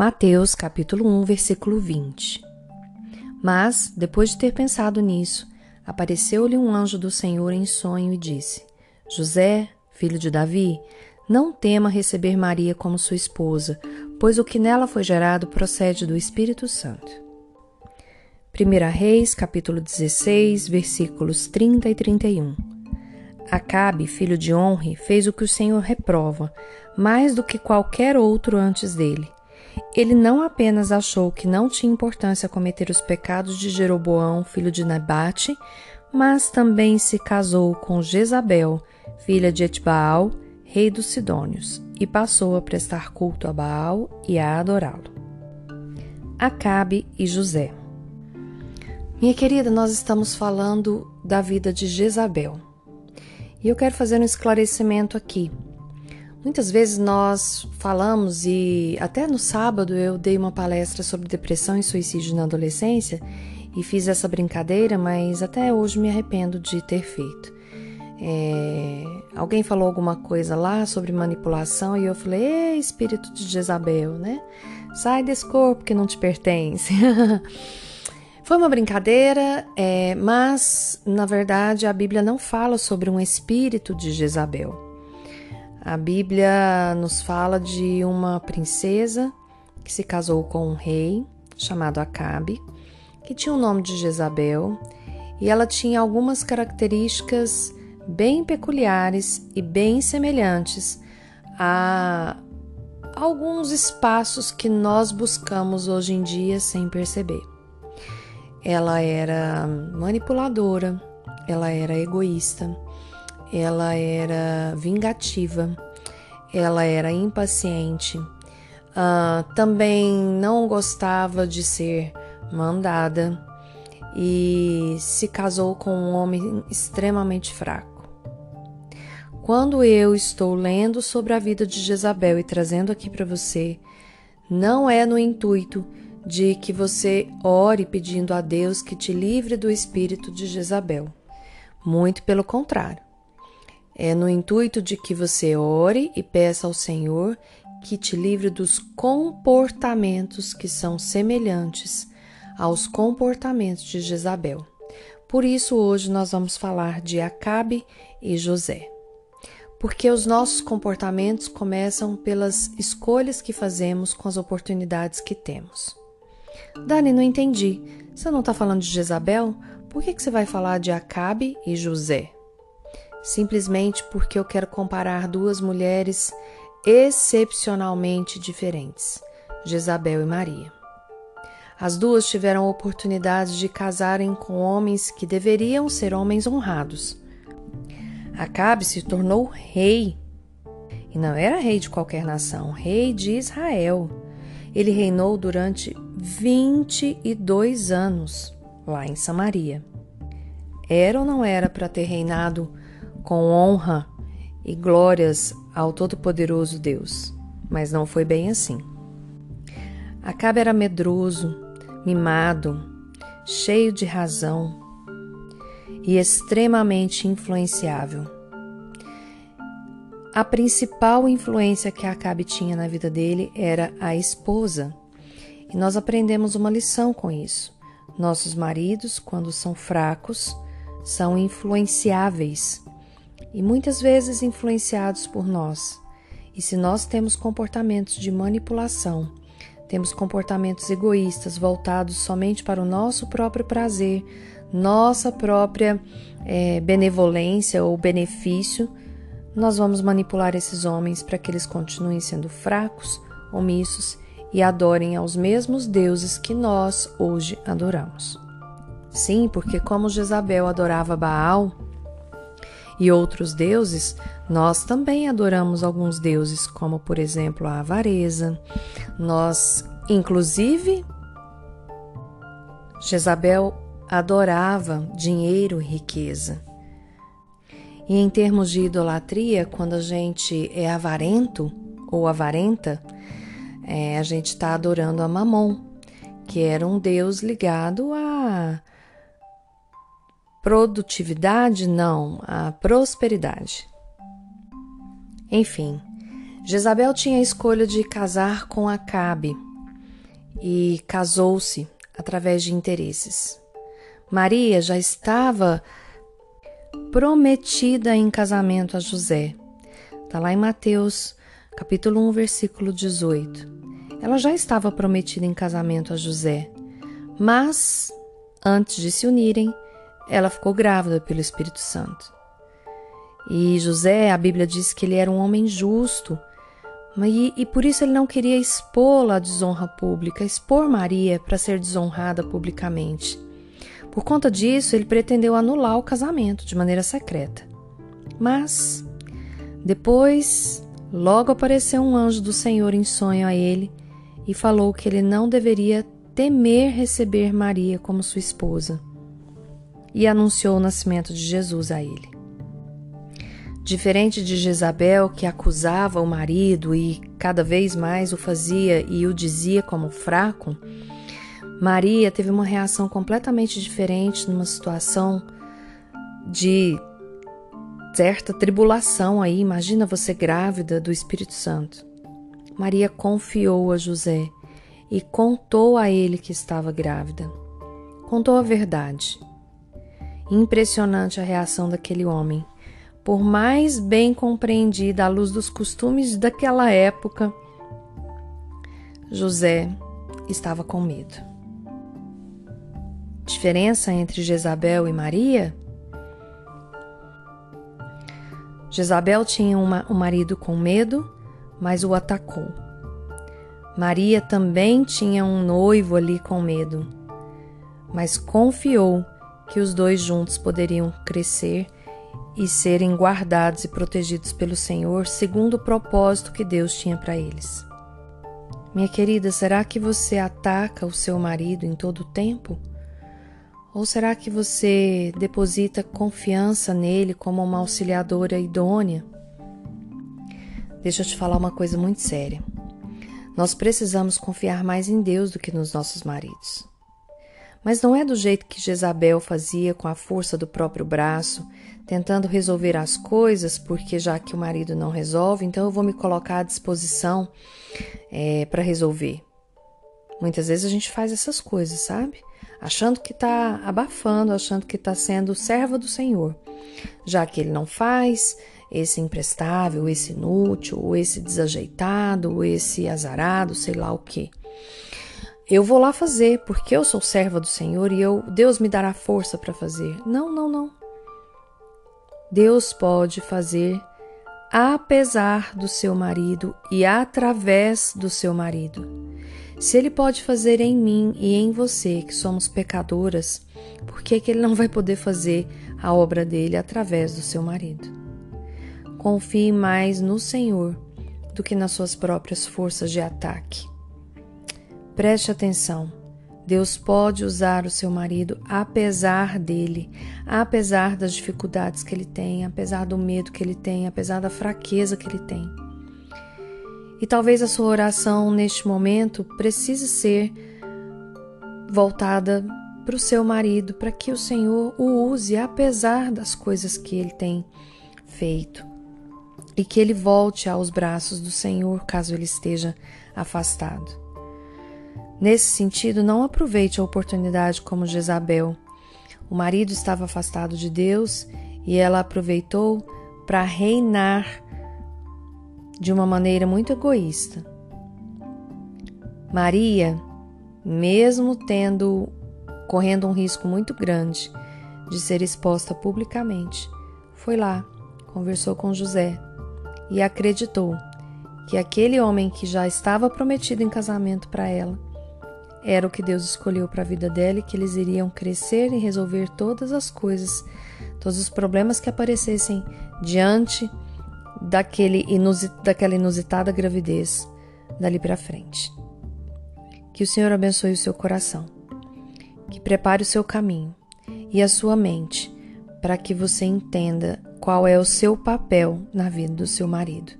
Mateus capítulo 1, versículo 20. Mas, depois de ter pensado nisso, apareceu-lhe um anjo do Senhor em sonho e disse: José, filho de Davi, não tema receber Maria como sua esposa, pois o que nela foi gerado procede do Espírito Santo. 1 Reis, capítulo 16, versículos 30 e 31. Acabe, filho de Honre, fez o que o Senhor reprova, mais do que qualquer outro antes dele ele não apenas achou que não tinha importância cometer os pecados de Jeroboão, filho de Nebate, mas também se casou com Jezabel, filha de Etbaal, rei dos Sidônios, e passou a prestar culto a Baal e a adorá-lo. Acabe e José. Minha querida, nós estamos falando da vida de Jezabel. E eu quero fazer um esclarecimento aqui. Muitas vezes nós falamos, e até no sábado eu dei uma palestra sobre depressão e suicídio na adolescência e fiz essa brincadeira, mas até hoje me arrependo de ter feito. É, alguém falou alguma coisa lá sobre manipulação e eu falei: Ei, espírito de Jezabel, né? Sai desse corpo que não te pertence. Foi uma brincadeira, é, mas na verdade a Bíblia não fala sobre um espírito de Jezabel. A Bíblia nos fala de uma princesa que se casou com um rei chamado Acabe, que tinha o nome de Jezabel, e ela tinha algumas características bem peculiares e bem semelhantes a alguns espaços que nós buscamos hoje em dia sem perceber. Ela era manipuladora, ela era egoísta, ela era vingativa, ela era impaciente, uh, também não gostava de ser mandada e se casou com um homem extremamente fraco. Quando eu estou lendo sobre a vida de Jezabel e trazendo aqui para você, não é no intuito de que você ore pedindo a Deus que te livre do espírito de Jezabel. Muito pelo contrário é no intuito de que você ore e peça ao Senhor que te livre dos comportamentos que são semelhantes aos comportamentos de Jezabel. Por isso, hoje nós vamos falar de Acabe e José. Porque os nossos comportamentos começam pelas escolhas que fazemos com as oportunidades que temos. Dani, não entendi. Você não está falando de Jezabel? Por que, que você vai falar de Acabe e José? Simplesmente porque eu quero comparar duas mulheres excepcionalmente diferentes, Jezabel e Maria. As duas tiveram oportunidade de casarem com homens que deveriam ser homens honrados. Acabe se tornou rei. E não era rei de qualquer nação, rei de Israel. Ele reinou durante 22 anos lá em Samaria. Era ou não era para ter reinado com honra e glórias ao Todo-Poderoso Deus. Mas não foi bem assim. Acabe era medroso, mimado, cheio de razão e extremamente influenciável. A principal influência que Acabe tinha na vida dele era a esposa. E nós aprendemos uma lição com isso. Nossos maridos, quando são fracos, são influenciáveis e muitas vezes influenciados por nós. E se nós temos comportamentos de manipulação, temos comportamentos egoístas voltados somente para o nosso próprio prazer, nossa própria é, benevolência ou benefício, nós vamos manipular esses homens para que eles continuem sendo fracos, omissos e adorem aos mesmos deuses que nós hoje adoramos. Sim, porque como Jezabel adorava Baal, e outros deuses, nós também adoramos alguns deuses, como por exemplo a avareza. Nós, inclusive, Jezabel adorava dinheiro e riqueza. E em termos de idolatria, quando a gente é avarento ou avarenta, é, a gente está adorando a Mamon, que era um deus ligado a Produtividade não, a prosperidade. Enfim, Jezabel tinha a escolha de casar com Acabe, e casou-se através de interesses. Maria já estava prometida em casamento a José. Está lá em Mateus, capítulo 1, versículo 18. Ela já estava prometida em casamento a José, mas antes de se unirem, ela ficou grávida pelo Espírito Santo. E José, a Bíblia diz que ele era um homem justo, e, e por isso ele não queria expô-la à desonra pública, expor Maria para ser desonrada publicamente. Por conta disso, ele pretendeu anular o casamento de maneira secreta. Mas, depois, logo apareceu um anjo do Senhor em sonho a ele e falou que ele não deveria temer receber Maria como sua esposa, e anunciou o nascimento de Jesus a ele. Diferente de Jezabel, que acusava o marido e cada vez mais o fazia e o dizia como fraco, Maria teve uma reação completamente diferente numa situação de certa tribulação aí. Imagina você grávida do Espírito Santo. Maria confiou a José e contou a ele que estava grávida. Contou a verdade. Impressionante a reação daquele homem por mais bem compreendida à luz dos costumes daquela época, José estava com medo. Diferença entre Jezabel e Maria? Jezabel tinha uma, um marido com medo, mas o atacou. Maria também tinha um noivo ali com medo, mas confiou que os dois juntos poderiam crescer e serem guardados e protegidos pelo Senhor segundo o propósito que Deus tinha para eles. Minha querida, será que você ataca o seu marido em todo o tempo? Ou será que você deposita confiança nele como uma auxiliadora idônea? Deixa eu te falar uma coisa muito séria. Nós precisamos confiar mais em Deus do que nos nossos maridos. Mas não é do jeito que Jezabel fazia com a força do próprio braço, tentando resolver as coisas, porque já que o marido não resolve, então eu vou me colocar à disposição é, para resolver. Muitas vezes a gente faz essas coisas, sabe? Achando que está abafando, achando que está sendo serva do Senhor. Já que ele não faz, esse imprestável, esse inútil, ou esse desajeitado, ou esse azarado, sei lá o que eu vou lá fazer porque eu sou serva do Senhor e eu Deus me dará força para fazer. Não, não, não. Deus pode fazer apesar do seu marido e através do seu marido. Se ele pode fazer em mim e em você, que somos pecadoras, por que, que ele não vai poder fazer a obra dele através do seu marido? Confie mais no Senhor do que nas suas próprias forças de ataque. Preste atenção. Deus pode usar o seu marido apesar dele, apesar das dificuldades que ele tem, apesar do medo que ele tem, apesar da fraqueza que ele tem. E talvez a sua oração neste momento precise ser voltada para o seu marido, para que o Senhor o use apesar das coisas que ele tem feito e que ele volte aos braços do Senhor caso ele esteja afastado. Nesse sentido, não aproveite a oportunidade como Jezabel. O marido estava afastado de Deus e ela aproveitou para reinar de uma maneira muito egoísta. Maria, mesmo tendo correndo um risco muito grande de ser exposta publicamente, foi lá, conversou com José e acreditou que aquele homem que já estava prometido em casamento para ela era o que Deus escolheu para a vida dela e que eles iriam crescer e resolver todas as coisas, todos os problemas que aparecessem diante daquele inusit, daquela inusitada gravidez dali para frente. Que o Senhor abençoe o seu coração, que prepare o seu caminho e a sua mente para que você entenda qual é o seu papel na vida do seu marido